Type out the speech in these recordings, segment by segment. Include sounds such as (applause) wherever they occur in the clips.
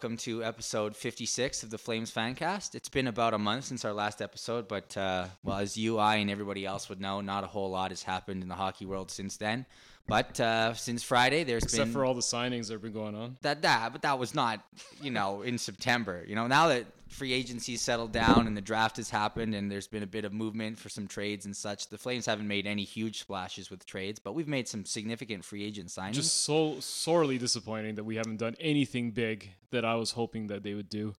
Hello, everyone, and welcome to episode 56 of the Flames Fancast. It's been about a month since our last episode, but, uh, well, as you, I, and everybody else would know, not a whole lot has happened in the hockey world since then. But uh, since Friday, there's Except been for all the signings that have been going on. that, that, but that was not, you know, in September. You know, now that free agency settled down and the draft has happened and there's been a bit of movement for some trades and such, the Flames haven't made any huge splashes with trades, but we've made some significant free agent signings. Just so sorely disappointing that we haven't done anything big that I was hoping that they would do.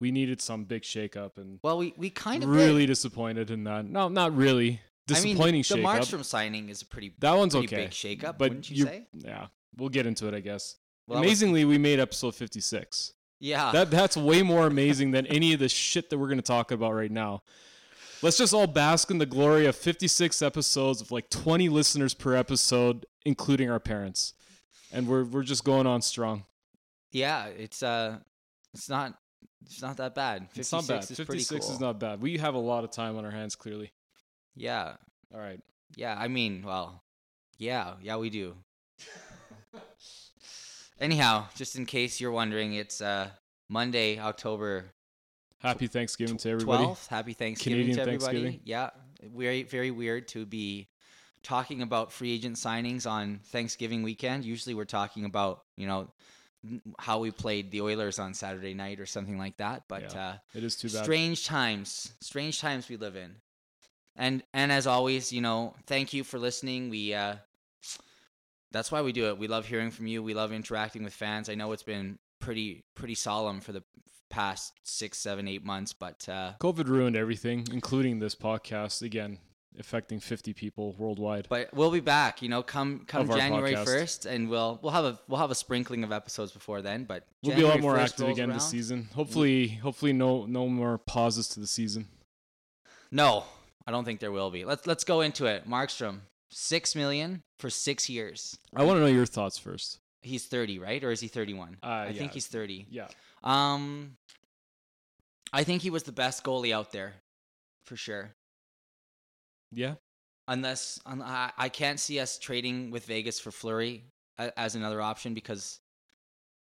We needed some big shakeup and well, we, we kind of really did. disappointed in that. No, not really. Disappointing I mean, the shakeup. Markstrom signing is a pretty that one's pretty okay. big shakeup, but wouldn't you say? Yeah, we'll get into it, I guess. Well, that was- Amazingly, we made episode 56. Yeah. That that's way more amazing than any of the shit that we're going to talk about right now. Let's just all bask in the glory of 56 episodes of like 20 listeners per episode, including our parents, and we're we're just going on strong. yeah, it's uh, it's not it's not that bad. 56 It's not bad. is 56 cool. is not bad. We have a lot of time on our hands, clearly. Yeah, All right. yeah. I mean, well, yeah, yeah, we do. (laughs) Anyhow, just in case you're wondering, it's uh Monday, October Happy Thanksgiving to everybody. 12th. Happy Thanksgiving Canadian to everybody. Thanksgiving. Yeah, very very weird to be talking about free agent signings on Thanksgiving weekend. Usually we're talking about, you know, how we played the Oilers on Saturday night or something like that, but Yeah, uh It is too bad. strange times strange times we live in and and as always you know thank you for listening we uh that's why we do it we love hearing from you we love interacting with fans i know it's been pretty pretty solemn for the past six seven eight months but uh COVID ruined everything, including this podcast. Again, affecting 50 people worldwide. but we'll be back you know come come january podcast. 1st and we'll we'll have a we'll have a sprinkling of episodes before then but We'll be a lot more active again this season. Hopefully, hopefully no no more pauses to the season. no i don't think there will be let's let's go into it markstrom six million for six years I want to know your thoughts first. He's 30, right? Or is he 31? Uh, I yeah. think he's 30. Yeah. Um I think he was the best goalie out there for sure. Yeah. Unless un- I, I can't see us trading with Vegas for Fleury a, as another option because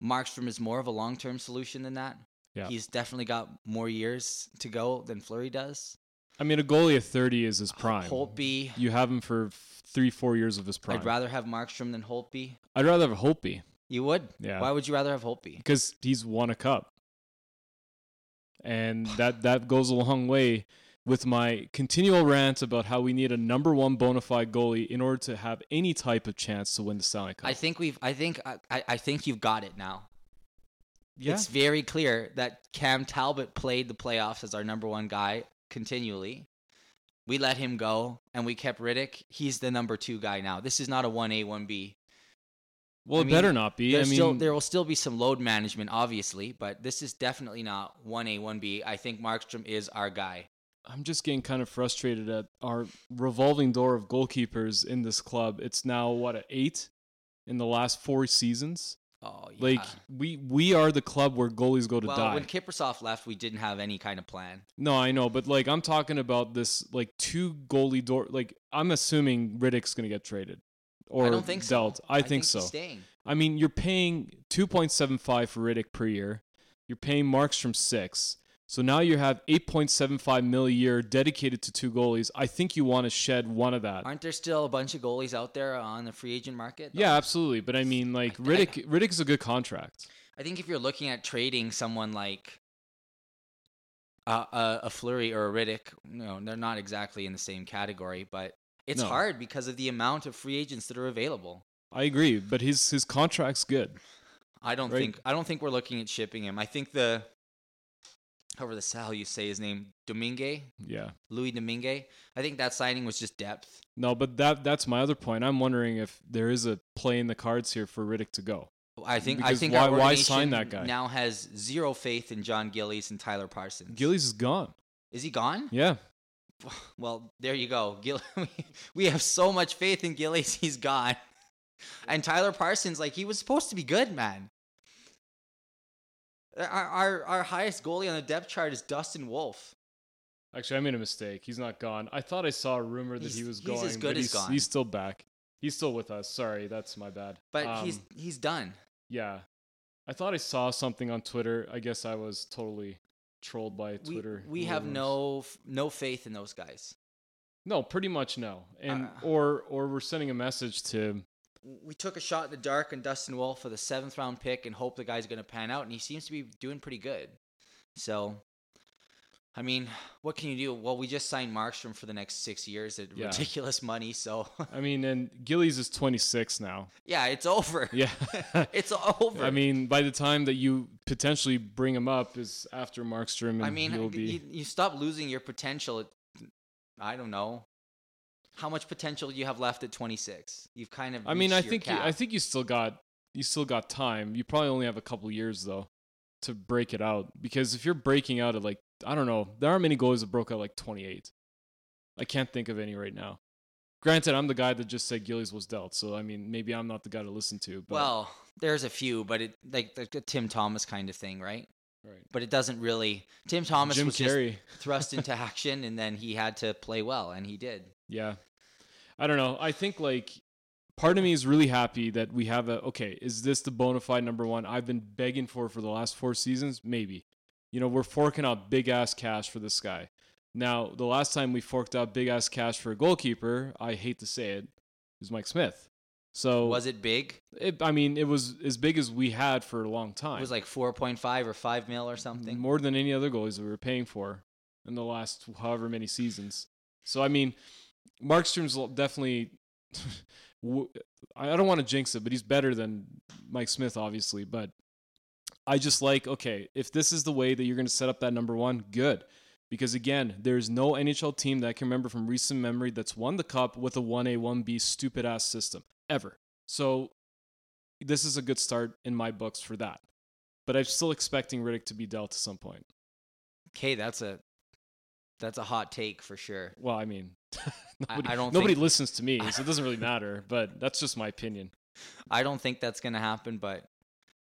Markstrom is more of a long-term solution than that. Yeah. He's definitely got more years to go than Fleury does. I mean, a goalie at 30 is his uh, prime. Holtby. You have him for three, four years of his prime. I'd rather have Markstrom than Holtby. I'd rather have Holtby You would? Yeah. Why would you rather have Holtby? because he's won a cup, and (sighs) that that goes a long way with my continual rant about how we need a number one bona fide goalie in order to have any type of chance to win the Stanley Cup. I think we've. I think. I, I I think you've got it now. yeah. It's very clear that Cam Talbot played the playoffs as our number one guy continually. We let him go, and we kept Rittich. He's the number two guy now. This is not a one A one B. well, I it mean, better not be. I mean, still there will still be some load management, obviously, but this is definitely not one A one B. I think Markstrom is our guy. I'm just getting kind of frustrated at our revolving door of goalkeepers in this club. It's now what at eight in the last four seasons. Oh yeah. Like we we are the club where goalies go to well, die. when Kiprusoff left, we didn't have any kind of plan. No, I know, but like I'm talking about this like two goalie door. Like I'm assuming Rittich's gonna get traded or I don't think so. dealt. I, think, he's so. staying. I mean, you're paying 2.75 for Rittich per year. You're paying Markstrom six. So now you have 8.75 mil a year dedicated to two goalies. I think you want to shed one of that. Aren't there still a bunch of goalies out there on the free agent market? Yeah, absolutely. But I mean, like I- I- Rittich, Rittich's a good contract. I think if you're looking at trading someone like uh, a, a Fleury or a Rittich, no, they're not exactly in the same category, but it's No. hard because of the amount of free agents that are available. I agree, but his his contract's good. I don't Right. think I don't think we're looking at shipping him. I think the however the hell you say his name, Domingue, Yeah. Louis Domingue. I think that signing was just depth. No, but that that's my other point. I'm wondering if there is a play in the cards here for Rittich to go. I think I think why- why sign that guy? now has zero faith in Jon Gillies and Tyler Parsons. Gillies is gone. is he gone? Yeah. (laughs) Well, there you go. Gill- (laughs) we have so much faith in Gillies, he's gone. And Tyler Parsons, like he was supposed to be good, man. Our our, our highest goalie on the depth chart is Dustin Wolf. Actually, I made a mistake. He's not gone. I thought I saw a rumor that he He's- was he's going. as good but as he's, gone. He's still back. He's still with us. Sorry, that's my bad. But he's Um, he's done. yeah. I thought I saw something on Twitter. I guess I was totally trolled by Twitter. we have no no faith in those guys. no, pretty much no, and Uh, or or we're sending a message to We took a shot in the dark on Dustin Wolf for the seventh round pick and hope the guy's going to pan out, and he seems to be doing pretty good. So, I mean, what can you do? Well, we just signed Markstrom for the next six years at Yeah. ridiculous money. So, I mean, and Gillies is 26 now. yeah, it's over. (laughs) Yeah. (laughs) it's over. I mean, by the time that you potentially bring him up is after Markstrom, and I mean, he'll you, be. you stop losing your potential. At, I don't know how much potential do you have left at 26. You've kind of. I mean, I think you, I think you still got you still got time. You probably only have a couple years though to break it out because if you're breaking out at like I don't know, there aren't many goalies that broke out like 28. I can't think of any right now. Granted, I'm the guy that just said Gillies was dealt, so I mean, maybe I'm not the guy to listen to. But, Well, there's a few, but it like the, the Tim Thomas kind of thing, right? right. But it doesn't really. Tim Thomas Jim was just thrust into (laughs) action, and then he had to play well, and he did. Yeah. I don't know. I think like part of me is really happy that we have a okay. Is this the bona fide number one I've been begging for for the last four seasons? Maybe. You know, we're forking out big ass cash for this guy. Now, the last time we forked out big ass cash for a goalkeeper, I hate to say it, was Mike Smith. So Was it big? It, I mean, it was as big as we had for a long time. It was like 4.5 or 5 mil or something. more than any other goalies that we were paying for in the last however many seasons. So I mean, Markstrom's definitely. (laughs) I don't want to jinx it, but he's better than Mike Smith, obviously. But I just like okay, if this is the way that you're going to set up that number one, good. Because again, there's no NHL team that I can remember from recent memory that's won the cup with a 1A, 1B stupid ass system ever. So this is a good start in my books for that. But I'm still expecting Rittich to be dealt at some point. Okay, that's a that's a hot take for sure. Well, I mean, (laughs) nobody, I don't nobody think- listens to me, (laughs) so it doesn't really matter. But that's just my opinion. I don't think that's going to happen, but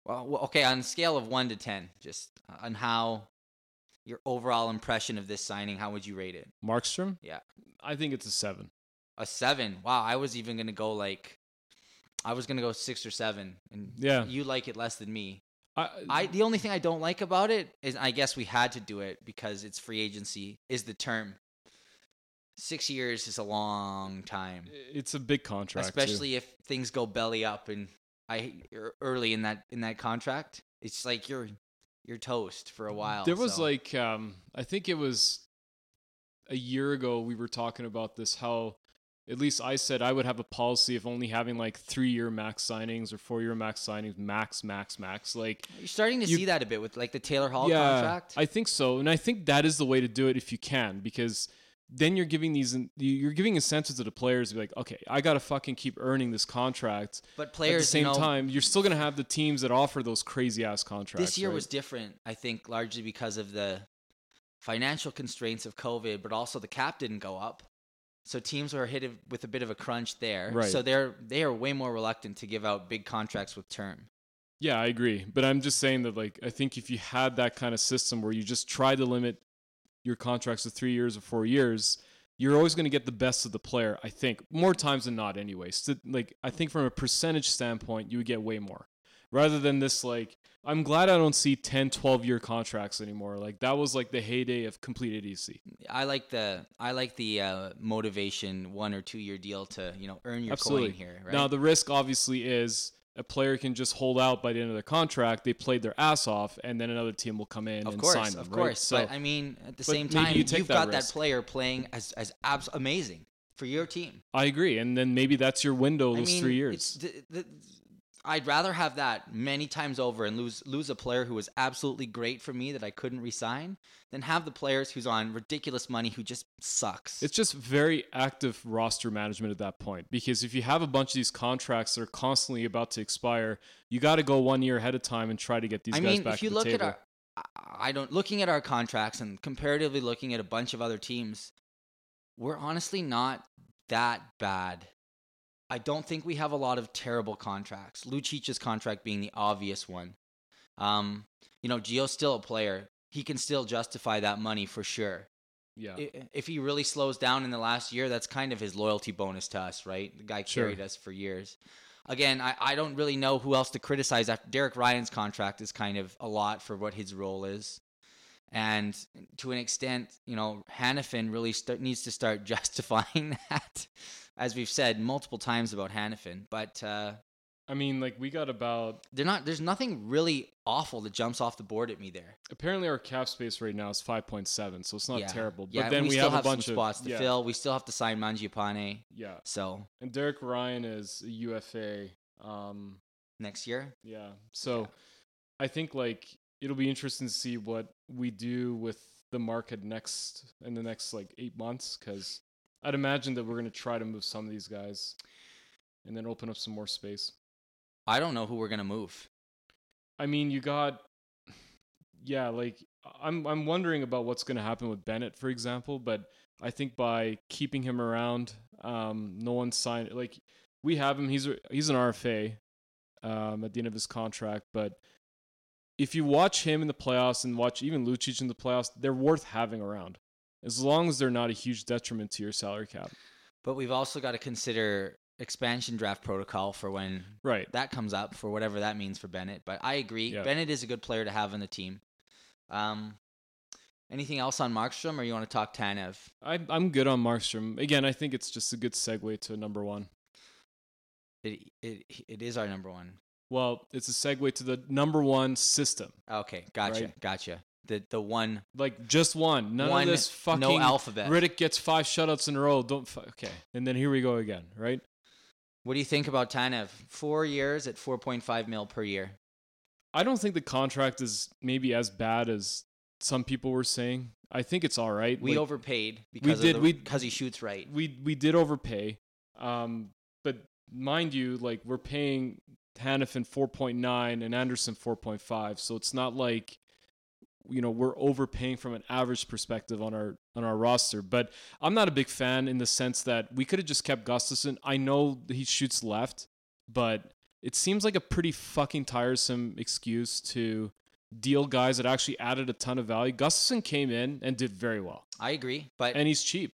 well, okay, on a scale of 1 to 10, just on how your overall impression of this signing, how would you rate it? Markstrom, Yeah. I think it's a seven. A 7. Wow, I was even going to go like I was going to go 6 or 7 and Yeah. you like it less than me. I, I the only thing I don't like about it is I guess we had to do it because it's free agency is the term. 6 years is a long time. it's a big contract, too. especially if things go belly up and I er- early in that in that contract. It's like you're you're toast for a while. There was so- like, um, I think it was a year ago we were talking about this. How at least I said I would have a policy of only having like three year max signings or four year max signings, max, max, max. Like you're starting to you- see that a bit with like the Taylor Hall yeah, contract. I think so, and I think that is the way to do it if you can, because then you're giving these you're giving incentives to the players to be like, okay, I gotta fucking keep earning this contract. but players, At the same you know, time, you're still gonna have the teams that offer those crazy ass contracts. this year right? was different. I think largely because of the financial constraints of COVID, but also the cap didn't go up. So teams were hit with a bit of a crunch there. Right. So they're they are way more reluctant to give out big contracts with term. Yeah, I agree. But I'm just saying that like I think if you had that kind of system where you just try to limit your contracts to three years or four years, you're always going to get the best of the player. I think more times than not, anyway. So, like I think from a percentage standpoint, you would get way more rather than this like. I'm glad I don't see 10, 12 year contracts anymore. Like that was like the heyday of complete idiocy. I like the I like the uh, motivation one or two year deal to you know earn your Absolutely. coin here. Right? Now the risk obviously is a player can just hold out by the end of their contract. They played their ass off, and then another team will come in of and course, sign them. of course, right? course. So but I mean, at the same time, you you've that got risk. that player playing as as abs- amazing for your team. I agree, and then maybe that's your window. I Those mean, three years. th- th- I'd rather have that many times over and lose lose a player who was absolutely great for me that I couldn't resign than have the players who's on ridiculous money who just sucks. It's just very active roster management at that point because if you have a bunch of these contracts that are constantly about to expire, you got to go one year ahead of time and try to get these I guys mean, back if you to the look table. at our, I don't looking at our contracts and comparatively looking at a bunch of other teams, we're honestly not that bad. I don't think we have a lot of terrible contracts. Lucic's contract being the obvious one. Um, you know, Gio's still a player. He can still justify that money for sure. yeah, If he really slows down in the last year, that's kind of his loyalty bonus to us, right? The guy Sure. carried us for years. again, I, I don't really know who else to criticize. After Derek Ryan's contract is kind of a lot for what his role is, and to an extent, you know, Hanifin really start, needs to start (laughs) justifying that, as we've said multiple times about Hanifin. But uh, I mean, like we got about they're not. There's nothing really awful that jumps off the board at me there. apparently our cap space right now is 5.7, so it's not yeah. terrible. But Yeah, then we, we, still have have, a bunch some of spots to yeah, fill. We still have to sign Mangiapane. Yeah, So and Derek Ryan is a UFA. Um, next year, yeah, so Yeah. I think like it'll be interesting to see what we do with the market next in the next like eight months because I'd imagine that we're gonna try to move some of these guys and then open up some more space. I don't know who we're gonna move. I mean, you got yeah, like I'm I'm wondering about what's going to happen with Bennett, for example, but I think by keeping him around, um, no one signed like we have him. He's he's an RFA um, at the end of his contract, but if you watch him in the playoffs and watch even Lucic in the playoffs, they're worth having around as long as they're not a huge detriment to your salary cap. But we've also got to consider expansion draft protocol for when Right. that comes up for whatever that means for Bennett. But I agree, Yeah. Bennett is a good player to have on the team. Um, anything else on Markstrom, or you want to talk Tanev? I, I'm good on Markstrom. Again, I think it's just a good segue to number one. It, it it is our number one. Well, it's a segue to the number one system. Okay, gotcha, Right. gotcha. The the one Like just one. None one of this fucking no alphabet. Rittich gets five shutouts in a row. Don't fu- okay. And then here we go again, right? What do you think about Tanev? Four years at four point five mil per year. I don't think the contract is maybe as bad as some people were saying. I think it's all right. We Like, overpaid because did- of we- because he shoots right. we we did overpay. Um, but mind you, like we're paying Hanifin 4.9 and Anderson 4.5, so it's not like you know we're overpaying from an average perspective on our on our roster. But I'm not a big fan in the sense that we could have just kept Gustafsson. I know he shoots left, but it seems like a pretty fucking tiresome excuse to deal guys that actually added a ton of value. Gustafsson came in and did very well, I agree, but and he's cheap.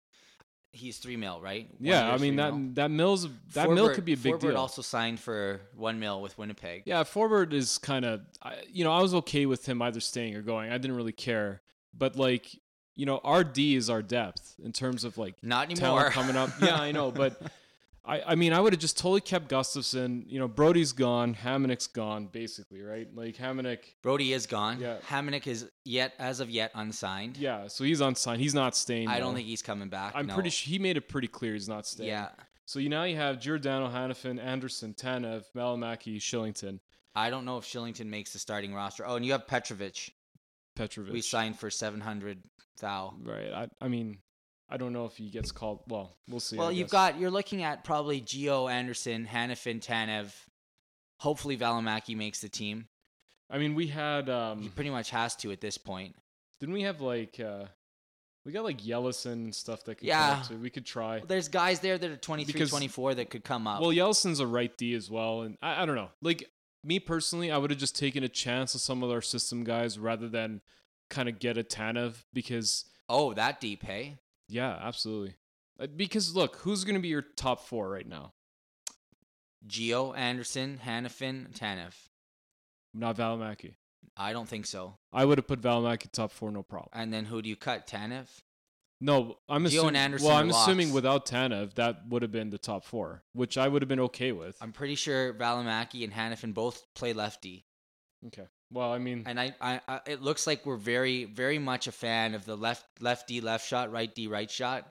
He's three mil, right? One Yeah, I mean that mil. that mill's that mill could be a big Forbort deal. also signed for one mil with Winnipeg. yeah, forward is kind of you know I was okay with him either staying or going. I didn't really care, but like you know our D is our depth in terms of like Not anymore. coming up. Yeah, I know, but (laughs) I I mean I would have just totally kept Gustafsson. You know Brodie's gone, Hamonic's gone, basically, right? Like Hamonic, Brodie is gone. Yeah. Hamonic is yet as of yet unsigned. yeah, so he's unsigned. He's not staying. I don't think he's coming back. I'm no. pretty sure he made it pretty clear he's not staying. Yeah, So you now you have Giordano, Hanifin, Anderson, Tanev, Malamaki, Kylington, I don't know if Kylington makes the starting roster. Oh, and you have Petrovic. Petrovic. We signed for seven hundred thou. Right. I I mean, I don't know if he gets called. Well, we'll see. Well, you've got you're looking at probably Gio Anderson, Hanifin, Tanev. Hopefully, Valimaki makes the team. I mean, we had. He um pretty much has to at this point. Didn't we have like? uh We got like Yelesin and stuff that could. Yeah. Come up too. We could try. There's guys there that are 23, Because- 24 that could come up. Well, Yelesin's a right D as well, and I, I don't know. Like me personally, I would have just taken a chance with some of our system guys rather than kind of get a Tanev because oh, that deep, hey? Yeah, absolutely. Uh, Because look, who's going to be your top four right now? Gio Anderson, Hanifin, Tanev. Not Valimaki. I don't think so. I would have put Valimaki top four, no problem. And then who do you cut? Tanev? No, I'm Gio assuming. and Anderson well, I'm assuming without Tanev, that would have been the top four, which I would have been okay with. I'm pretty sure Valimaki and Hanifin both play lefty. okay. Well, I mean, And I, I, I, it looks like we're very, very much a fan of the left, left D, left shot, right D, right shot.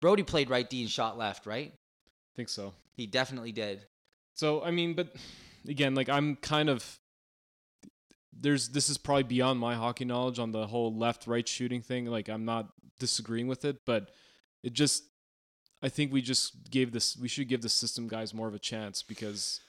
Brodie played right D and shot left, right? I think so. He definitely did. So I mean, but again, like I'm kind of there's this is probably beyond my hockey knowledge on the whole left right shooting thing. Like I'm not disagreeing with it, but it just I think we just gave this we should give the system guys more of a chance because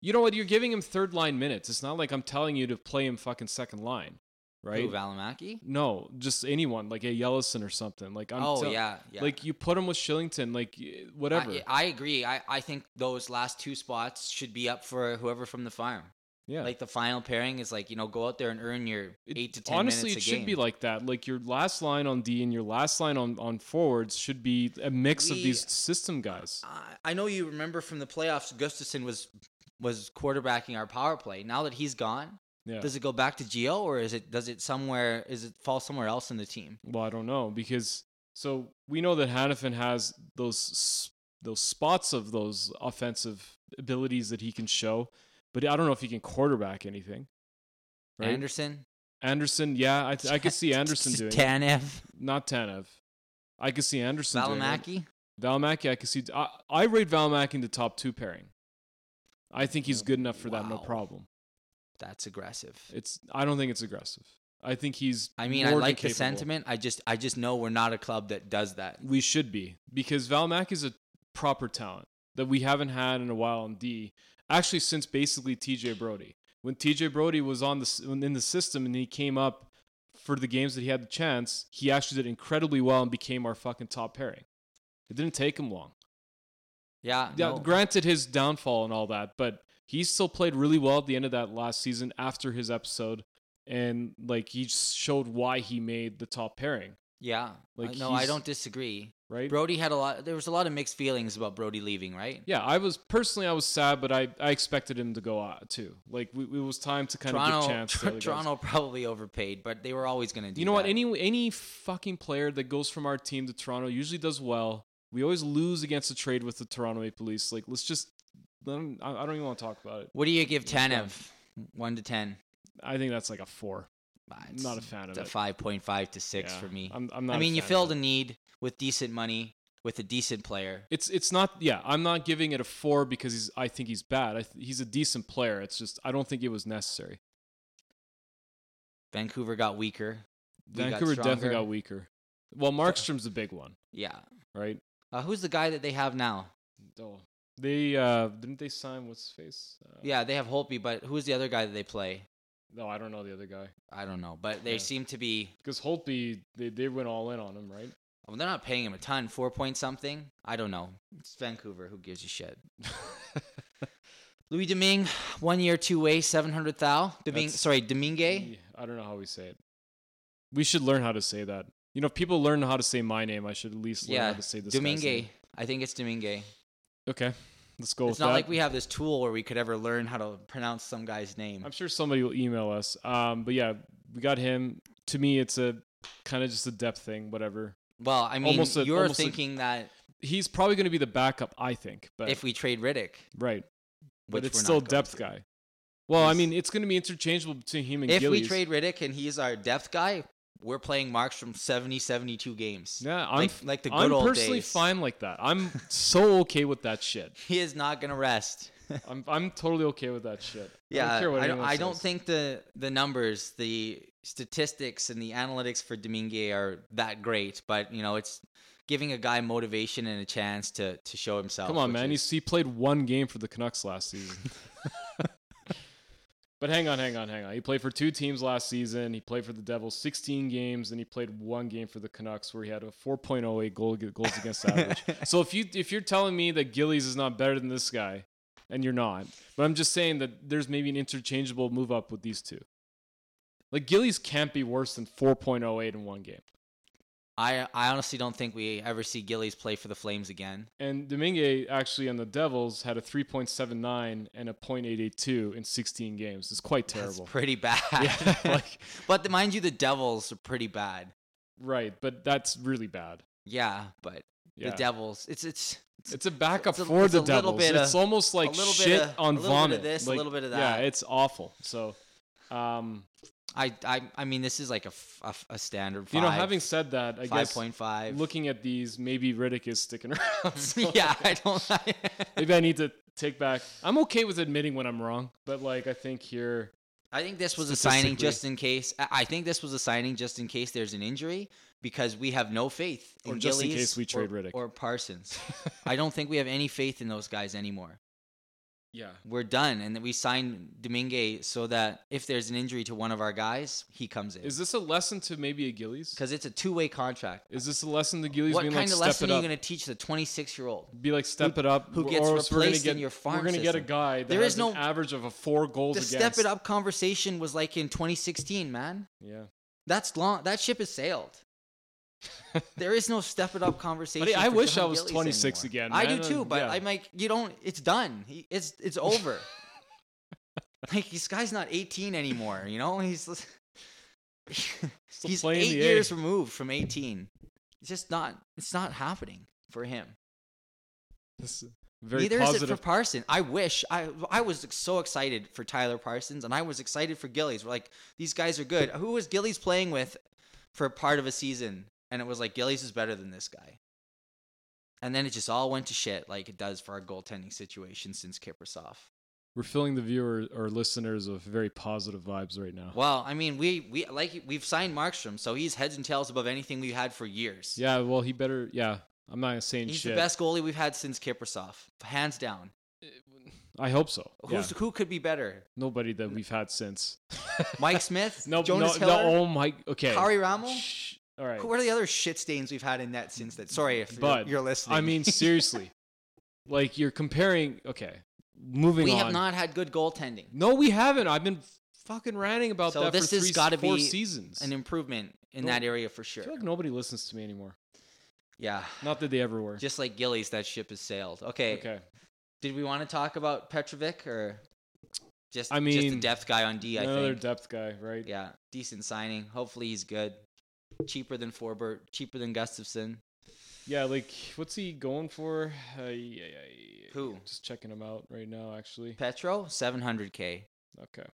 you know what you're giving him third line minutes. It's not like I'm telling you to play him fucking second line, right? Who, Valimaki? no, just anyone like a Yelesin or something. Like I'm oh tell- yeah, yeah. Like you put him with Kylington, like whatever. I, I agree. I, I think those last two spots should be up for whoever from the farm. Yeah. Like the final pairing is like you know go out there and earn your It- eight to ten honestly, it should game. be like that. Like your last line on D and your last line on, on forwards should be a mix of these system guys. I- I know you remember from the playoffs, Gustafson was was quarterbacking our power play. Now that he's gone, Yeah. does it go back to Gio or is it does it somewhere is it fall somewhere else in the team? Well, I don't know because so we know that Hanifin has those those spots of those offensive abilities that he can show, but I don't know if he can quarterback anything. Right? Anderson, Anderson, yeah, I, I could see (laughs) Anderson doing it. Tanev, Not Tanev. I could see Anderson doing it. Valimaki. Valimaki, I could see. I, I rate Valimaki in the top two pairing. I think he's good enough for that, no problem. That's aggressive. It's. I don't think it's aggressive. I think he's. I mean, I like the sentiment. I just I just know we're not a club that does that. We should be because Valmac is a proper talent that we haven't had in a while in D. Actually, since basically TJ Brodie. When TJ Brodie was on the in the system and he came up for the games that he had the chance, he actually did incredibly well and became our fucking top pairing. It didn't take him long. Yeah, Yeah, no. granted his downfall and all that, but he still played really well at the end of that last season after his episode, and like he just showed why he made the top pairing, yeah. like, no, I don't disagree. right? Brodie had a lot. There was a lot of mixed feelings about Brodie leaving, right? Yeah, I was personally I was sad, but I, I expected him to go out too. Like we, it was time to kind of Toronto, give chance. to Tr- other guys. Toronto probably overpaid, but they were always going to do. You know what? Any any fucking player that goes from our team to Toronto usually does well. We always lose against a trade with the Toronto Maple Leafs. Like let's just. I don't even want to talk about it. What do you give It's done. Tanev? One to ten. I think that's like a four. Ah, I'm it's- not a fan of It's a it. five point five to six Yeah, for me. I'm, I'm not. I mean, you of filled a need with decent money with a decent player. It's it's not. Yeah, I'm not giving it a four because he's. I think he's bad. I th- he's a decent player. It's just I don't think it was necessary. Vancouver got weaker. We got Vancouver definitely got weaker. Well, Markstrom's the big one, Yeah. right? Uh, who's the guy that they have now? Oh, they uh didn't they sign what's his face? Uh, Yeah, they have Holtby, but who's the other guy that they play? No, I don't know the other guy I don't know, but they Yeah. seem to be. because Holtby they they went all in on him, right? Well, they're not paying him a ton, four point something. I don't know. It's Vancouver. Who gives a shit? (laughs) Louis Domingue, one year, two way, seven hundred thou. Domingue, That's- sorry, Domingue. I don't know how we say it. We should learn how to say that. You know, if people learn how to say my name, I should at least learn Yeah, how to say this. Domingue. I think it's Domingue. Okay, let's go It's not that. like we have this tool where we could ever learn how to pronounce some guy's name. I'm sure somebody will email us. Um, but yeah, we got him. To me, it's a kind of just a depth thing. Whatever. Well, I mean, Almost a- you're almost a- thinking that He's probably going to be the backup, I think. But if we trade Rittich, right, but it's still depth to. guy. Well, I mean, it's going to be interchangeable between him and If we trade Rittich and he's our depth guy, we're playing Markstrom 70, 72 games. yeah, I'm like, like the good I'm old personally days. fine like that. I'm (laughs) so okay with that shit. He is not gonna rest. (laughs) I'm I'm totally okay with that shit. I yeah, don't care what I, don't, I don't think the the numbers, the statistics, and the analytics for Domingue are that great. But you know, it's giving a guy motivation and a chance to to show himself. Come on, man. is- He's, he played one game for the Canucks last season. (laughs) but hang on, hang on, hang on. He played for two teams last season. He played for the Devils 16 games, and he played one game for the Canucks where he had a 4.08 goal goals against average. (laughs) so if you if you're telling me that Gillies is not better than this guy, and you're not, but I'm just saying that there's maybe an interchangeable move up with these two. Like Gillies can't be worse than 4.08 in one game. I I honestly don't think we ever see Gillies play for the Flames again. And Domingue actually on the Devils had a 3.79 and a .882 in 16 games. It's quite terrible. That's pretty bad. (laughs) Yeah, (laughs) like- but the, mind you, the Devils are pretty bad. right, but that's really bad. Yeah, but Yeah. the Devils, it's it's it's a backup it's a- for it's the Devils. bit it's of- almost like shit of- on a little bit of vomit. this, a little bit of that. Yeah, it's awful. So, um, I I I mean this is like a a standard. Five, you know, having said that, I five guess point five. looking at these, maybe Rittich is sticking (laughs) around. (laughs) so yeah, I don't. (laughs) maybe I need to take back. I'm okay with admitting when I'm wrong, but like I think here, I think this was a signing just in case. I I think this was a signing just in case there's an injury because we have no faith in Or just in case we trade or, Rittich. or Parsons. I don't think we have any faith in those guys anymore. Yeah. We're done, and then we signed Domingue so that if there's an injury to one of our guys, he comes in Is this a lesson to maybe a Gillies? because it's a two-way contract. Is this a lesson to Gillies What being kind like, of lesson are you going to teach the 26-year-old? Be like step it up. who gets else we're gonna replaced in get- your farm We're gonna get a guy that There has no- an average of a four goals The against. step it up conversation was like in 2016, man. Yeah. That's long. That ship has sailed. There is no step it up (laughs) conversation. Buddy, I wish Jon I was Gillies 26 anymore. again, I do too, but yeah. I'm like, you don't. It's done. He, it's it's over. (laughs) like this guy's not 18 anymore. You know, he's he's eight years removed from 18. It's just not. It's not happening for him. This is very Neither is it for Parson. I wish I I was so excited for Tyler Parsons, and I was excited for Gillies. We're like, these guys are good. Who was Gillies playing with for part of a season? And it was like Gillies is better than this guy. And then it just all went to shit, like it does for our goaltending situation since Kiprusoff. We're filling the viewer or listeners with very positive vibes right now. Well, I mean, we we like we've signed Markstrom, so he's heads and tails above anything we had for years. Yeah, well, he better. Yeah, I'm not saying he's shit. the best goalie we've had since Kiprusoff, hands down. I hope so. Yeah. Who could be better? Nobody that we've had since. Mike Smith, (laughs) no, Jonas no, Hiller, no. Oh my. Okay. Karri Ramo. Shh. All right. Who are the other shit stains we've had in net since that? Sorry if But, you're, you're listening. I mean, seriously, (laughs) like you're comparing. Okay, moving we on. We have not had good goaltending. No, we haven't. I've been fucking ranting about So that this for has three, four be seasons. An improvement in No, that area for I sure. feel like nobody listens to me anymore. Yeah, Not that they ever were. just like Gillies, that ship has sailed. Okay. okay. Did we want to talk about Petrovic or just I mean, just a depth guy on D? I Another think. depth guy, right? Yeah, decent signing. Hopefully he's good. Cheaper than Forbort. Cheaper than Gustafsson. Yeah, like what's he going for? Uh, yeah, yeah, yeah. Who? Just checking him out right now, actually. Petro, 700k. Okay.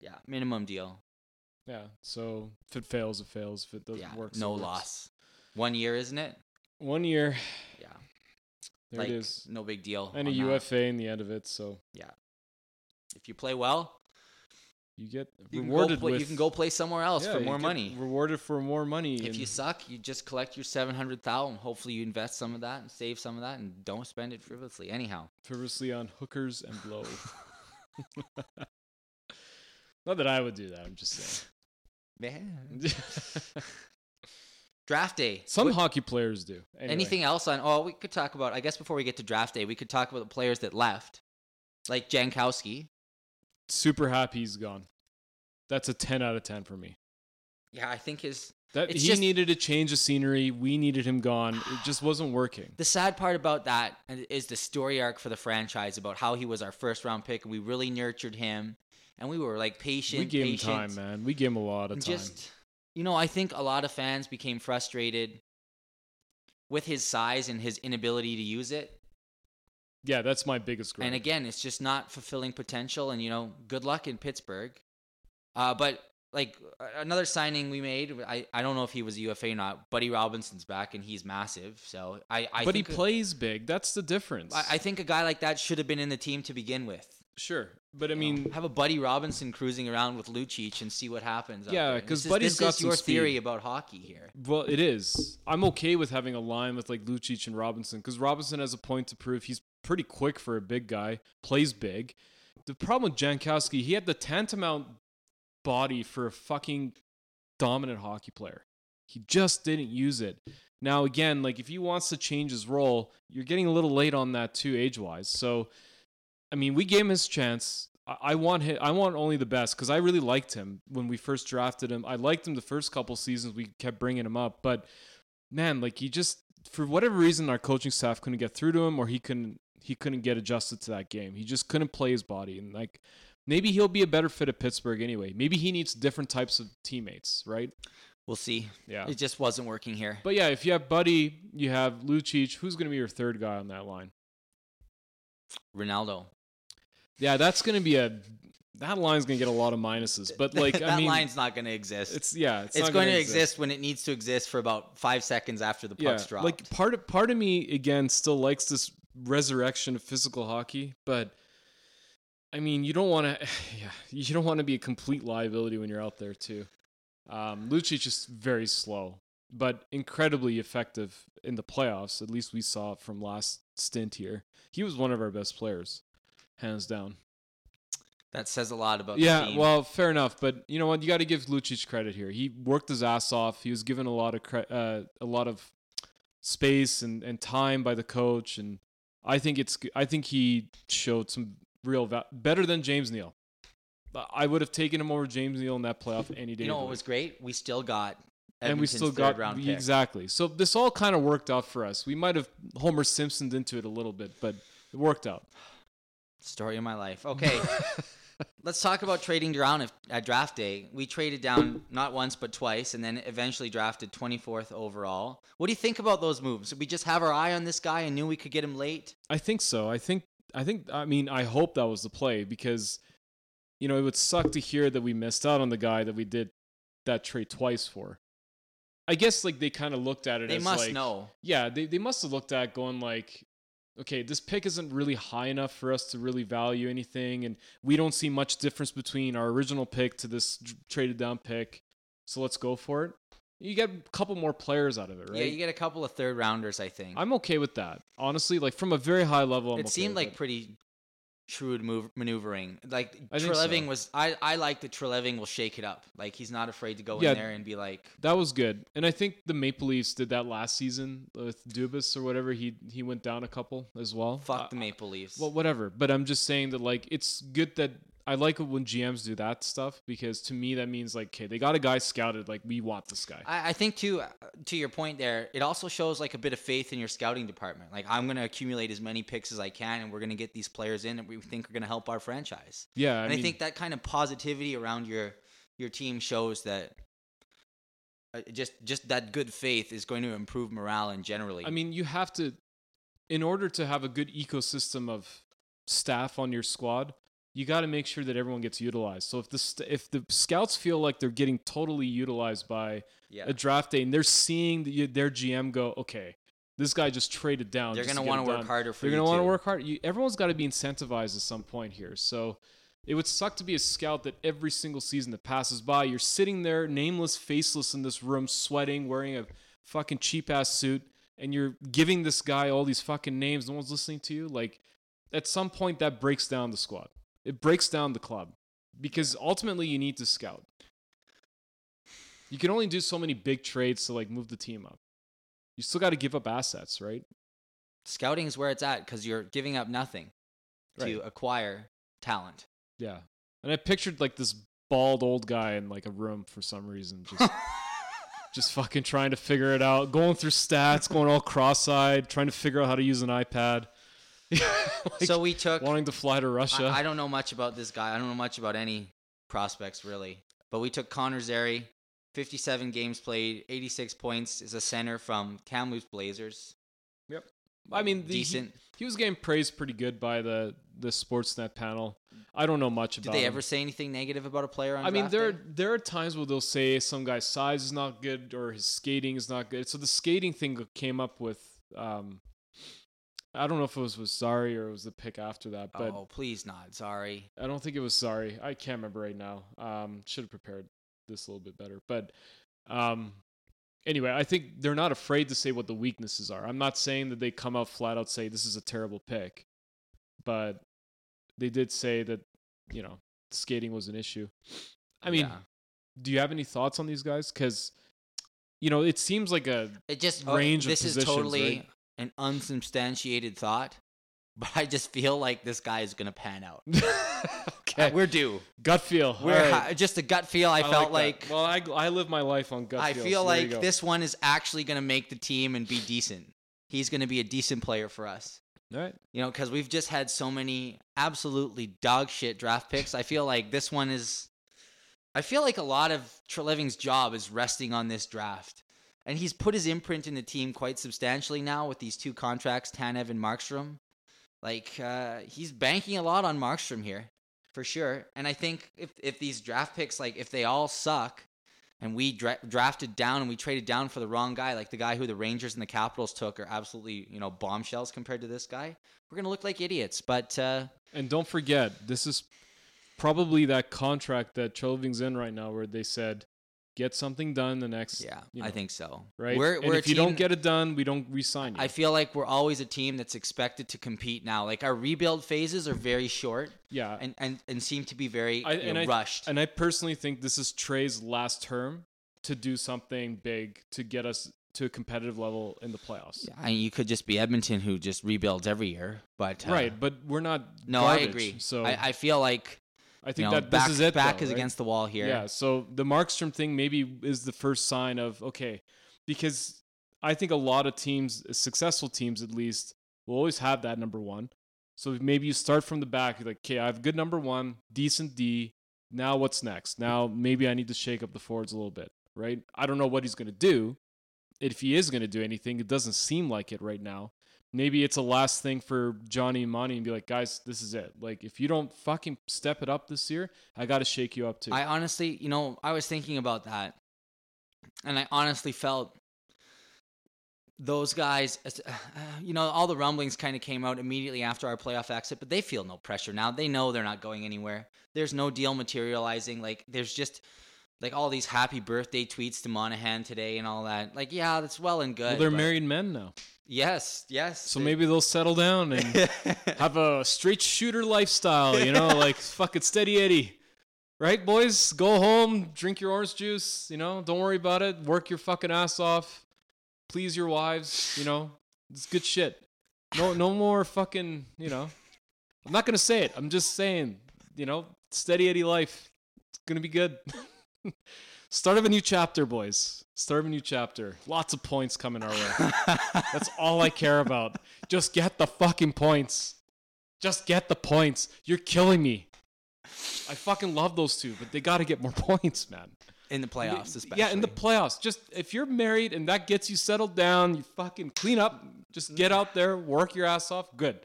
Yeah, minimum deal. Yeah. So if it fails, it fails. If it doesn't Yeah, work, no works. loss. One year, isn't it? One year. Yeah, There like it is. no big deal. And a on that. UFA in the end of it, so Yeah. If you play well, you get you rewarded play, with. you can go play somewhere else yeah, for more money. Rewarded for more money. If you suck, you just collect your seven hundred thousand. Hopefully, you invest some of that and save some of that, and don't spend it frivolously. Anyhow, frivolously on hookers and blow. (laughs) Not that I would do that. I'm just saying. man. (laughs) Draft day. Some What- hockey players do. Anyway. anything else on? Oh, we could talk about. I guess before we get to draft day, we could talk about the players that left, like Jankowski. Super happy he's gone. That's a 10 out of 10 for me. Yeah, I think his That he just- needed a change of scenery. We needed him gone. It just wasn't working. The sad part about that is the story arc for the franchise about how he was our first round pick and we really nurtured him and we were like patient. we gave patient, him time, man. We gave him a lot of time. Just you know, I think a lot of fans became frustrated with his size and his inability to use it. Yeah, that's my biggest gripe. And again, it's just not fulfilling potential. And you know, good luck in Pittsburgh. Uh, but like another signing we made, I, I don't know if he was a UFA or not. Buddy Robinson's back and he's massive. So I, I but he think a- plays big. That's the difference. I, I think a guy like that should have been in the team to begin with. sure, but I You know, mean, have a Buddy Robinson cruising around with Lucic and see what happens. Yeah, because This is- Buddy's this got is your theory about hockey here. well, it is. I'm okay with having a line with like Lucic and Robinson because Robinson has a point to prove. He's pretty quick for a big guy. Plays big. The problem with Jankowski, he had the tantamount body for a fucking dominant hockey player. He just didn't use it. Now again, like if he wants to change his role, you're getting a little late on that too, age wise. So, I mean, we gave him his chance. I, want him, I want only the best because I really liked him when we first drafted him. I liked him the first couple seasons. We kept bringing him up, but man, like he just for whatever reason, our coaching staff couldn't get through to him, or he couldn't he couldn't get adjusted to that game. He just couldn't play his body, and like maybe he'll be a better fit at Pittsburgh anyway. Maybe he needs different types of teammates, right? We'll see. Yeah. It just wasn't working here. But yeah, if you have Buddy, you have Lucic. Who's going to be your third guy on that line? Ronaldo. Yeah, that's going to be a that line's going to get a lot of minuses. But (laughs) like, that I mean, line's not going to exist. it's yeah, it's, It's, not going gonna to exist. when it needs to exist for about five seconds after the Yeah, puck's dropped. like part of part of me again still likes this resurrection of physical hockey, but I mean, you don't want to, (laughs) yeah, you don't want to be a complete liability when you're out there too. Um, Lucic is very slow, but incredibly effective in the playoffs. At least we saw from last stint here. He was one of our best players. hands down. That says a lot about Yeah, the team. well, fair enough, but you know what? You got to give Lucic credit here. He worked his ass off. He was given a lot of cre- uh, a lot of space and, and time by the coach, and I think it's I think he showed some real va- better than James Neal. I would have taken him over James Neal in that playoff any day. you know what was great? We still got and we still third got round pick. exactly. So this all kind of worked out for us. We might have Homer Simpsoned into it a little bit, but it worked out. Story of my life. Okay. (laughs) Let's talk about trading down at, at draft day. We traded down not once but twice, and then eventually drafted 24th overall. What do you think about those moves? Did we just have our eye on this guy and knew we could get him late? I think so. I think I think I mean I hope that was the play because you know it would suck to hear that we missed out on the guy that we did that trade twice for. I guess like they kind of looked at it They as must like know. yeah, they they must have looked at going like okay, this pick isn't really high enough for us to really value anything and we don't see much difference between our original pick to this traded down pick. So let's go for it. You get a couple more players out of it, right? Yeah, you get a couple of third rounders, I think. I'm okay with that. Honestly, like from a very high level, I'm it okay seemed like pretty shrewd move, maneuvering. Like I Treliving so. was, I, I like that Treliving will shake it up. Like he's not afraid to go Yeah. in there and be like, That was good, and I think the Maple Leafs did that last season with Dubas or whatever. He he went down a couple as well. "Fuck Uh, the Maple Leafs." Well, whatever. But I'm just saying that like it's good that I like it when GMs do that stuff because to me that means like, okay, they got a guy scouted. Like we want this guy. I, I think too, uh, to your point there, it also shows like a bit of faith in your scouting department. Like I'm gonna accumulate as many picks as I can, and we're gonna get these players in that we think are gonna help our franchise. yeah, I and mean, I think that kind of positivity around your your team shows that uh, just just that good faith is going to improve morale and generally. I mean, you have to, in order to have a good ecosystem of staff on your squad, you got to make sure that everyone gets utilized. So if the st- if the scouts feel like they're getting totally utilized by yeah, a draft day and they're seeing the, their GM go, okay, this guy just traded down. they're gonna want to work done." harder for you. They're gonna want to work hard. You, everyone's got to be incentivized at some point here. So it would suck to be a scout that every single season that passes by, you're sitting there, nameless, faceless in this room, sweating, wearing a fucking cheap ass suit, and you're giving this guy all these fucking names. No one's listening to you. Like at some point, that breaks down the squad. It breaks down the club because ultimately you need to scout. You can only do so many big trades to like move the team up. You still got to give up assets, right? Scouting is where it's at because you're giving up nothing Right. to acquire talent. Yeah. And I pictured like this bald old guy in like a room for some reason, (laughs) just just fucking trying to figure it out, going through stats, going all cross-eyed, trying to figure out how to use an iPad. (laughs) (laughs) Like, so we took. wanting to fly to Russia. I, I don't know much about this guy. I don't know much about any prospects really. But we took Connor Zary, 57 games played, 86 points, is a center from Kamloops Blazers. Yep. I mean, the, decent. He, he was getting praised pretty good by the the Sportsnet panel. I don't know much about. Did they him. ever say anything negative about a player on I mean, there day? there are times where they'll say some guy's size is not good or his skating is not good. So the skating thing came up with. Um, I don't know if it was with Zary or it was the pick after that, but oh, please not. Sorry. I don't think it was sorry. I can't remember right now. Um, should have prepared this a little bit better. But um, anyway, I think they're not afraid to say what the weaknesses are. I'm not saying that they come out flat out say this is a terrible pick, but they did say that you know skating was an issue. I mean, Yeah. do you have any thoughts on these guys? Because you know, it seems like a it just range oh, of this is positions, totally right? An unsubstantiated thought, (laughs) but I just feel like this guy is gonna pan out. (laughs) okay. Uh, we're due. gut feel. We're right. hi- just a gut feel. I, felt like, that. well, I I live my life on gut I feel. feel so like this one is actually gonna make the team and be decent. He's gonna be a decent player for us. All right. You know, because we've just had so many absolutely dog shit draft picks. I feel like this one is. I feel like a lot of Treliving's job is resting on this draft. And he's put his imprint in the team quite substantially now with these two contracts, Tanev and Markstrom. Like, uh, he's banking a lot on Markstrom here, for sure. And I think if, if these draft picks, like, if they all suck and we dra- drafted down and we traded down for the wrong guy, like the guy who the Rangers and the Capitals took are absolutely, you know, bombshells compared to this guy, we're to look like idiots. But, uh, And don't forget, this is probably that contract that Cholving's in right now, where they said, get something done the next. Yeah, you I think so. right. We're, and we're if you don't get it done, we don't re-sign you. I feel like we're always a team that's expected to compete now. Like our rebuild phases are very short yeah, and, and, and seem to be very I- and know, I- rushed. and I personally think this is Trey's last term to do something big to get us to a competitive level in the playoffs. I mean, you could just be Edmonton who just rebuilds every year, but uh, Right, but we're not. No, I agree. So I, I feel like I you think know, that back, this is it. back though, is right? against the wall here. Yeah. So the Markstrom thing maybe is the first sign of okay, because I think a lot of teams, successful teams at least, will always have that number one. So maybe you start from the back. You're like, okay, I have good number one, decent D. Now what's next? Now maybe I need to shake up the forwards a little bit, right? I don't know what he's going to do. If he is going to do anything, it doesn't seem like it right now. Maybe it's a last thing for Johnny and Monty and be like, guys, this is it. Like, if you don't fucking step it up this year, I got to shake you up too. I honestly, you know, I was thinking about that, and I honestly felt those guys, (sighs) you know, all the rumblings kind of came out immediately after our playoff exit, but they feel no pressure now. They know they're not going anywhere. There's no deal materializing. Like, there's just like all these happy birthday tweets to Monahan today and all that. Like, yeah, that's well and good. well, they're but- married men now. Yes, yes. So maybe they'll settle down and (laughs) have a straight shooter lifestyle, you know, like (laughs) fucking steady Eddie. Right, boys? Go home, drink your orange juice, you know, don't worry about it. Work your fucking ass off. Please your wives, you know. It's good shit. No no more fucking, you know. I'm not gonna say it. I'm just saying, you know, steady Eddie life. It's gonna be good. (laughs) Start of a new chapter, boys. Start of a new chapter. Lots of points coming our way. (laughs) That's all I care about. Just get the fucking points. Just get the points. You're killing me. I fucking love those two, but they got to get more (laughs) points, man. in the playoffs, especially. Yeah, in the playoffs. Just if you're married and that gets you settled down, you fucking clean up, just get out there, work your ass off. Good.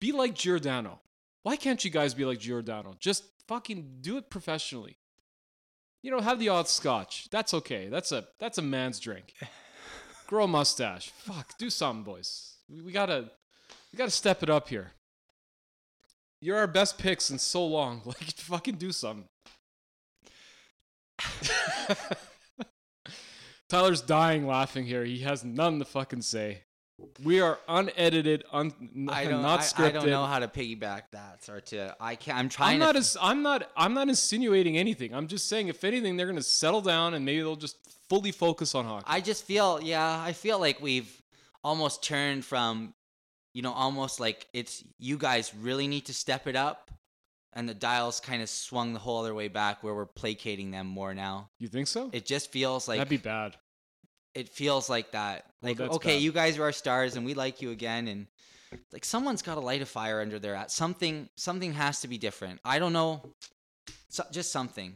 Be like Giordano. Why can't you guys be like Giordano? Just fucking do it professionally. You know, have the odd scotch. That's okay. That's a that's a man's drink. (laughs) Grow a mustache. Fuck, do something, boys. We, we gotta we gotta step it up here. You're our best picks in so long. (laughs) Like, fucking do something. (laughs) Tyler's dying laughing here. He has none to fucking say. We are unedited, un, I (laughs) don't, not I, scripted. I don't know how to piggyback that or to. I can't. I'm trying I'm to. not as I'm not I'm not insinuating anything. I'm just saying if anything they're gonna settle down and maybe they'll just fully focus on hockey. I just feel, yeah, I feel like we've almost turned from, you know, almost like it's you guys really need to step it up, and the dials kind of swung the whole other way back where we're placating them more now. you think so? It just feels like That'd be bad. It feels like that. Like, that's okay, bad. you guys are our stars, and we like you again, and like someone's got to light a fire under their ass. Something, something has to be different. I don't know, so, just something.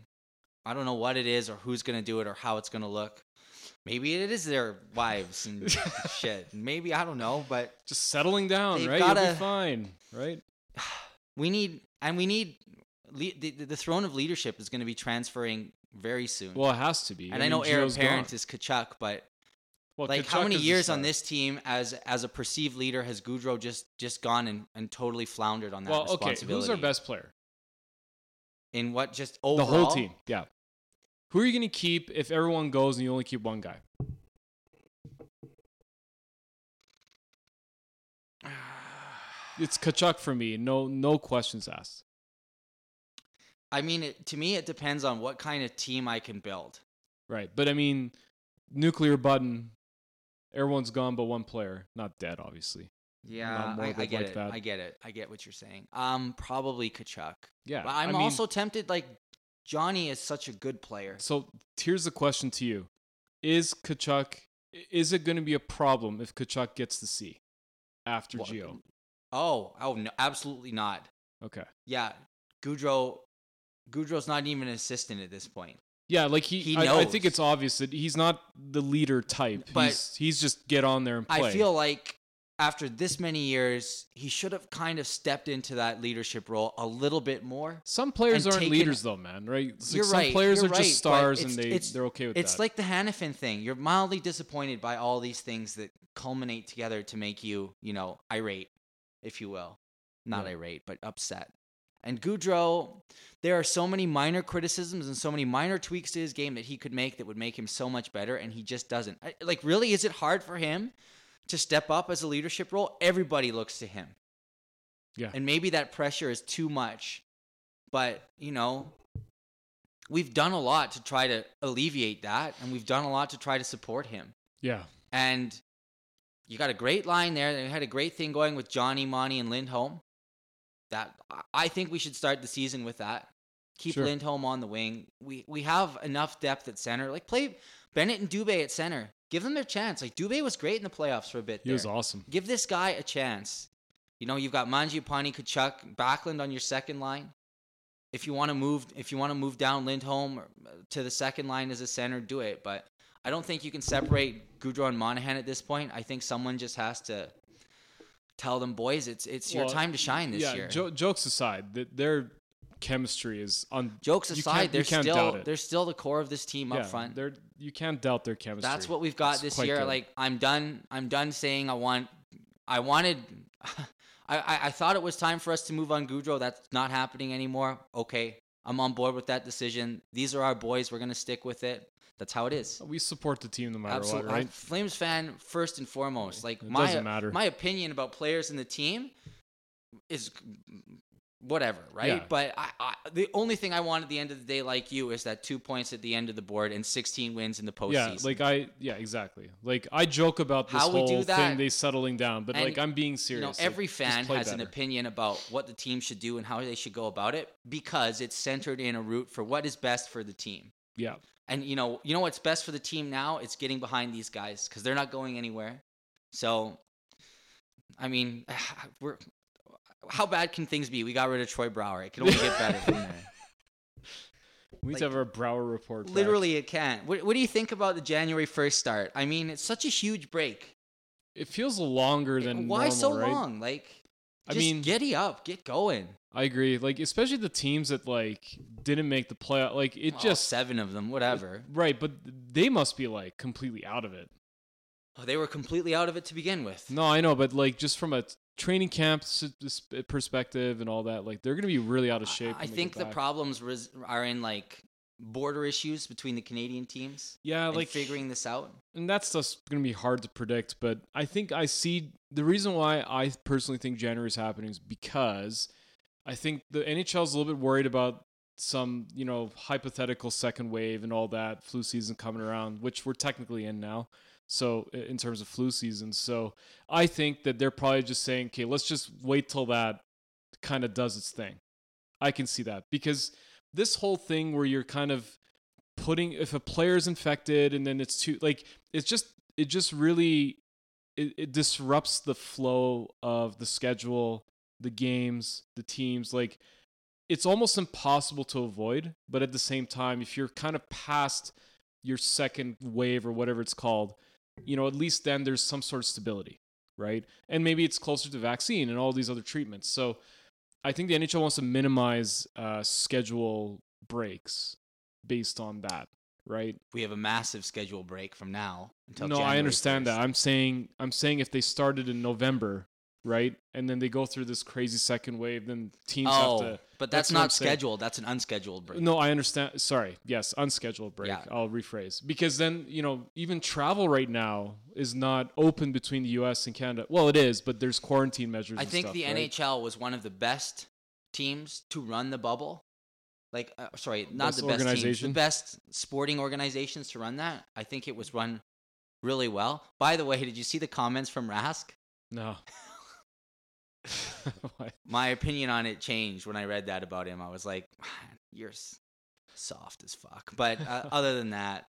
I don't know what it is, or who's gonna do it, or how it's gonna look. Maybe it is their wives and (laughs) shit. Maybe I don't know, but Just settling down, right? You'll be fine, right? (sighs) we need, and we need. Le- the, the throne of leadership is going to be transferring very soon. Well, it has to be. and I, know mean, heir Gio's apparent gone. is Tkachuk, but Well, like how many years on this team as as a perceived leader has Gaudreau just just gone and, and totally floundered on that Well, okay. responsibility? Who's our best player? in what just The overall? whole team. Yeah. Who are you gonna keep if everyone goes and you only keep one guy? (sighs) It's Tkachuk for me. No, no questions asked. I mean, it, to me, it depends on what kind of team I can build. Right, but I mean, nuclear button. Everyone's gone, but one player, not dead, obviously. Yeah, I, I get like it. that. I get it. I get what you're saying. Um, probably Tkachuk. Yeah, But I'm I mean, also tempted. Like Johnny is such a good player. So here's the question to you: Is Tkachuk? Is it going to be a problem if Tkachuk gets the C after Well, Gio? Oh, oh no, absolutely not. Okay. Yeah, Gaudreau. Gaudreau's not even an assistant at this point. Yeah, like he, He I, I think it's obvious that he's not the leader type. But- he's, he's just get on there and play. I feel like after this many years, he should have kind of stepped into that leadership role a little bit more. some players aren't taken- leaders though, man. Right? Like You're some right. players you're are right, just stars and they they're okay with It's that. It's like the Hanifin thing. You're mildly disappointed by all these things that culminate together to make you, you know, irate, if you will. Not Yeah. irate, but upset. And Gaudreau, there are so many minor criticisms and so many minor tweaks to his game that he could make that would make him so much better, and he just doesn't. Like, really, is it hard for him to step up as a leadership role? Everybody looks to him. Yeah. And maybe that pressure is too much, but, you know, we've done a lot to try to alleviate that, and we've done a lot to try to support him. Yeah. And you got a great line there. They had a great thing going with Johnny, Monty, and Lindholm. That I- think we should start the season with that. Keep Sure. Lindholm on the wing. We we have enough depth at center. Like play Bennett and Dubé at center. Give them their chance. Like Dubé was great in the playoffs for a bit. He was awesome. Give this guy a chance. You know, you've got Mangiapane, Tkachuk, Backlund on your second line. If you want to move, if you want to move down Lindholm uh, to the second line as a center, do it. But I don't think you can separate Gaudreau and Monahan at this point. I think someone just has to tell them, boys, it's it's your time to shine this yeah. year. Jo- jokes aside, that their chemistry is on. Jokes aside, they're still they're still the core of this team yeah, up front. They're you can't doubt their chemistry. That's what we've got It's this year. good. Like I'm done. I'm done saying I want. I wanted. (laughs) I, I I thought it was time for us to move on Gaudreau. That's not happening anymore. Okay, I'm on board with that decision. These are our boys. We're gonna stick with it. That's how it is. we support the team no matter Absolutely, what, right? Flames fan first and foremost. Like It my doesn't matter. my opinion about players in the team is whatever, right? Yeah. But I, I, the only thing I want at the end of the day, like you, is that two points at the end of the board and 16 wins in the postseason. Yeah, like I, yeah, exactly. Like I joke about this How we whole do that- thing they settling down, but And, like I'm being you serious. know, every just fan has an opinion about what the team should do and how they should go about it because it's centered in a route for what is best for the team. Yeah, And you know, you know what's best for the team now? It's getting behind these guys because they're not going anywhere. So, I mean, (sighs) we're how bad can things be? We got rid of Troy Brouwer. It can only get better from there. (laughs) we need like, to have our Brouwer report. back. Literally, it can. What, what do you think about the January first start? I mean, it's such a huge break. it feels longer than. Why normal, so right? long? Like, I just mean- giddy up, get going. I agree. Like especially the teams that like didn't make the playoff. Like it Oh, just seven of them, whatever. right, but they must be like completely out of it. Oh, they were completely out of it to begin with. No, I know, but like just from a training camp perspective and all that, like they're gonna be really out of shape. I they think the problems res- are in like border issues between the Canadian teams. yeah, like figuring this out. and that's just going to be hard to predict. But I think I see the reason why I personally think January is happening is because I think the NHL is a little bit worried about some, you know, hypothetical second wave and all that flu season coming around, which we're technically in now. So in terms of flu season, so I think that they're probably just saying, okay, let's just wait till that kind of does its thing. I can see that because this whole thing where you're kind of putting if a player is infected and then it's too like it's just it just really it, it disrupts the flow of the schedule the games the teams like it's almost impossible to avoid but at the same time if you're kind of past your second wave or whatever it's called you know at least then there's some sort of stability right and maybe it's closer to vaccine and all these other treatments so i think the nhl wants to minimize uh, schedule breaks based on that right We have a massive schedule break from now until no, January I understand 1st. that. I'm saying I'm saying if they started in November, right, and then they go through this crazy second wave, then teams Oh, have to. but that's that's, not saying. scheduled. That's an unscheduled break. No, I understand. Sorry, yes, unscheduled break. Yeah. I'll rephrase because then you know even travel right now is not open between the U.S. and Canada. Well, it is, but there's quarantine measures. I think stuff, the right? NHL was one of the best teams to run the bubble. Like, uh, sorry, not Best the best teams, the best sporting organizations to run that. I think it was run really well. By the way, did you see the comments from Rask? No. (laughs) (laughs) My opinion on it changed when I read that about him. I was like, you're soft as fuck. But uh, (laughs) other than that,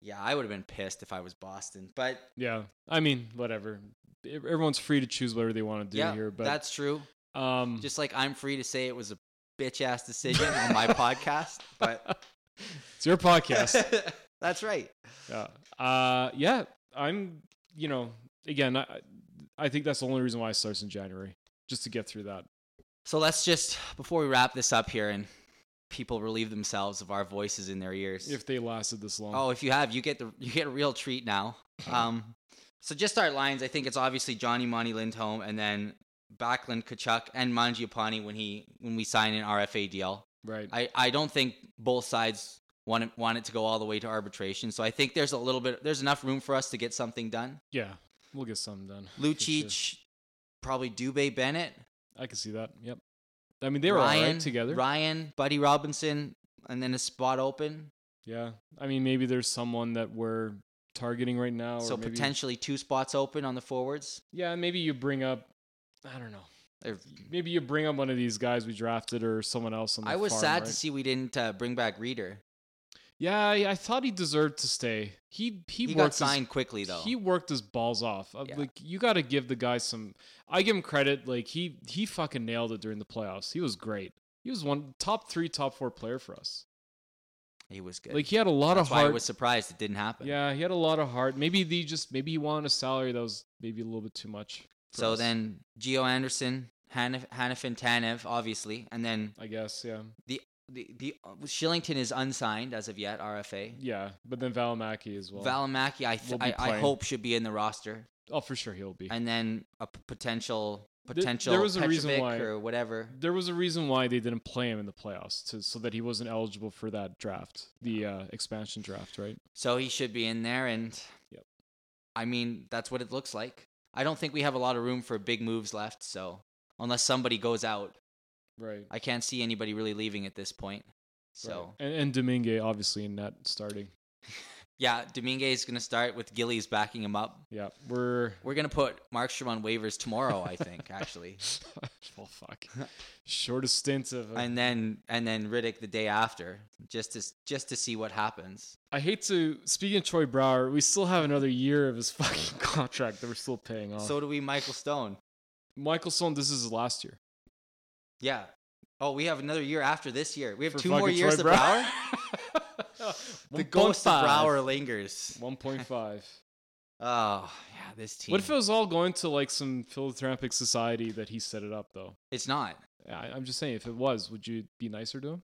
yeah, I would have been pissed if I was Boston. But yeah, I mean, whatever. Everyone's free to choose whatever they want to do yeah, here, but that's true. um, Just like I'm free to say it was a bitch ass decision (laughs) on my podcast. But it's your podcast. that's right. Yeah. Uh, yeah. I'm. You know, again, I, I think that's the only reason why it starts in January, just to get through that. So let's just before we wrap this up here and people relieve themselves of our voices in their ears. If they lasted this long. Oh, if you have, you get the you get a real treat now. Um, so just our lines. I think it's obviously Johnny, Monty, Lindholm, and then Backlund, Tkachuk, and Mangiapane when he when we sign an RFA deal. Right. I, I don't think both sides want it, want it to go all the way to arbitration. So I think there's a little bit there's enough room for us to get something done. yeah, we'll get something done. Lucic, sure. probably Dubé Bennett, I can see that. Yep. I mean, they were Ryan all right together. Ryan, Buddy Robinson, and then a spot open. Yeah. I mean, maybe there's someone that we're targeting right now. so or maybe, potentially two spots open on the forwards. Yeah, maybe you bring up. I don't know. Or- Maybe you bring up one of these guys we drafted or someone else on the I was farm, sad right? to see we didn't uh, bring back Rieder. Yeah, I, thought he deserved to stay. He he, He, worked got his- signed quickly though. He worked his balls off. Uh, Yeah. Like you got to give the guy some. I give him credit. Like he he fucking nailed it during the playoffs. He was great. He was one top three, top four player for us. he was good. Like he had a lot That's of why I heart. was surprised it didn't happen. yeah, he had a lot of heart. Maybe the just maybe he wanted a salary that was maybe a little bit too much. So us, then Gio Andersson, Hanif, Hanifin Tanev, obviously, and then I guess yeah the the uh, Kylington is unsigned as of yet, RFA. yeah. But then Valimaki as well. Valimaki, I, th- I I hope should be in the roster, oh, for sure he'll be. and then a p- potential potential there potential was a reason why- or whatever. there was a reason why they didn't play him in the playoffs to so that he wasn't eligible for that draft, the uh, expansion draft, right? So he should be in there, and Yep. I mean that's what it looks like. I don't think we have a lot of room for big moves left. So unless somebody goes out, Right. I can't see anybody really leaving at this point. So Right. and, and Domingue obviously in net starting. (laughs) yeah, Domingue is gonna start with Gillies backing him up. Yeah, we're We're gonna put Markstrom on waivers tomorrow, I think, actually, (laughs) well, fuck. Shortest stint of. uh, and then and then Rittich the day after, just to just to see what happens. I hate to. Speaking of Troy Brouwer, we still have another year of his (laughs) fucking contract that we're still paying off. So do we, Michael Stone. Michael Stone, this is his last year. Yeah. Oh, we have another year after this year. We have For two more years Troy of Brouwer. (laughs) the ghost of 1.5. Brouwer lingers. One point five. (laughs) Oh yeah, this team. What if it was all going to like some philanthropic society that he set it up though? it's not? I, I'm just saying, if it was, would you be nicer to him?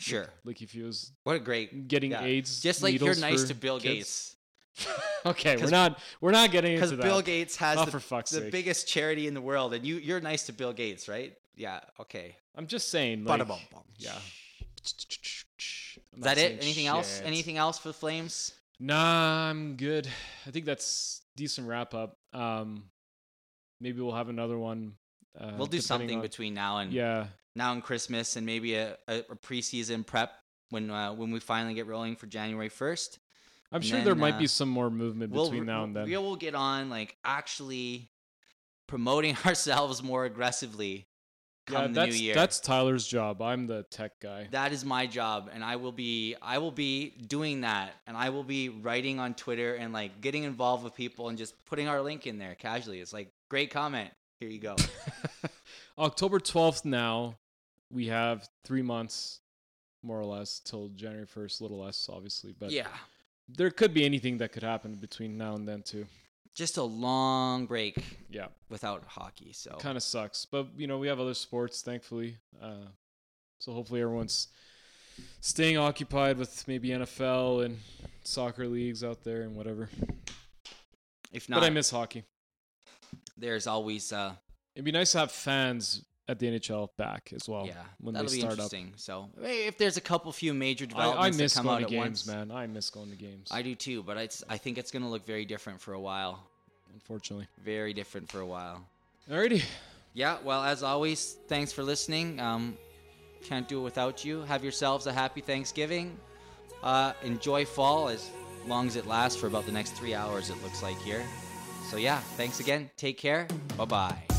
Sure. Like if he was What a great. getting Yeah. AIDS, Just like you're nice to Bill kids? Gates, (laughs) okay, we're not we're not getting into that. because Bill. Gates has Oh, the, the biggest charity in the world, and you you're nice to Bill Gates, right? Yeah. Okay. I'm just saying. Like, yeah. Is that it? Anything else? Anything else for the Flames? Nah, I'm good. I think that's decent wrap up. Um, maybe we'll have another one. Uh, we'll do something on- between now and Yeah, now and Christmas, and maybe a, a, a preseason prep when uh, when we finally get rolling for January first. I'm And sure then, there might uh, be some more movement we'll, between now and then. We will get on like actually promoting (laughs) ourselves more aggressively yeah, come the that's new year. that's Tyler's job. I'm the tech guy. that is my job, and I will be I will be doing that, and I will be writing on Twitter and like getting involved with people and just putting our link in there casually. It's like great comment. Here you go. (laughs) October 12th. Now we have three months, more or less, till January 1st. A little less, obviously, but yeah, there could be anything that could happen between now and then too. just a long break Yeah. without hockey. So kind of sucks. But you know, we have other sports, thankfully. Uh, so hopefully everyone's staying occupied with maybe NFL and soccer leagues out there and whatever. if not, but I miss hockey. there's always uh It'd be nice to have fans at the NHL back as well. yeah when that'll they be start up. interesting. So if there's a couple few major developments I miss that come going out to games, once, man. I miss going to games. I do too. But it's I think it's gonna look very different for a while. unfortunately. Very different for a while. Alrighty. Yeah, well, as always, thanks for listening. Um, can't do it without you. Have yourselves a happy Thanksgiving. Uh, enjoy fall as long as it lasts for about the next three hours, it looks like here. So, yeah, thanks again. Take care. Bye bye.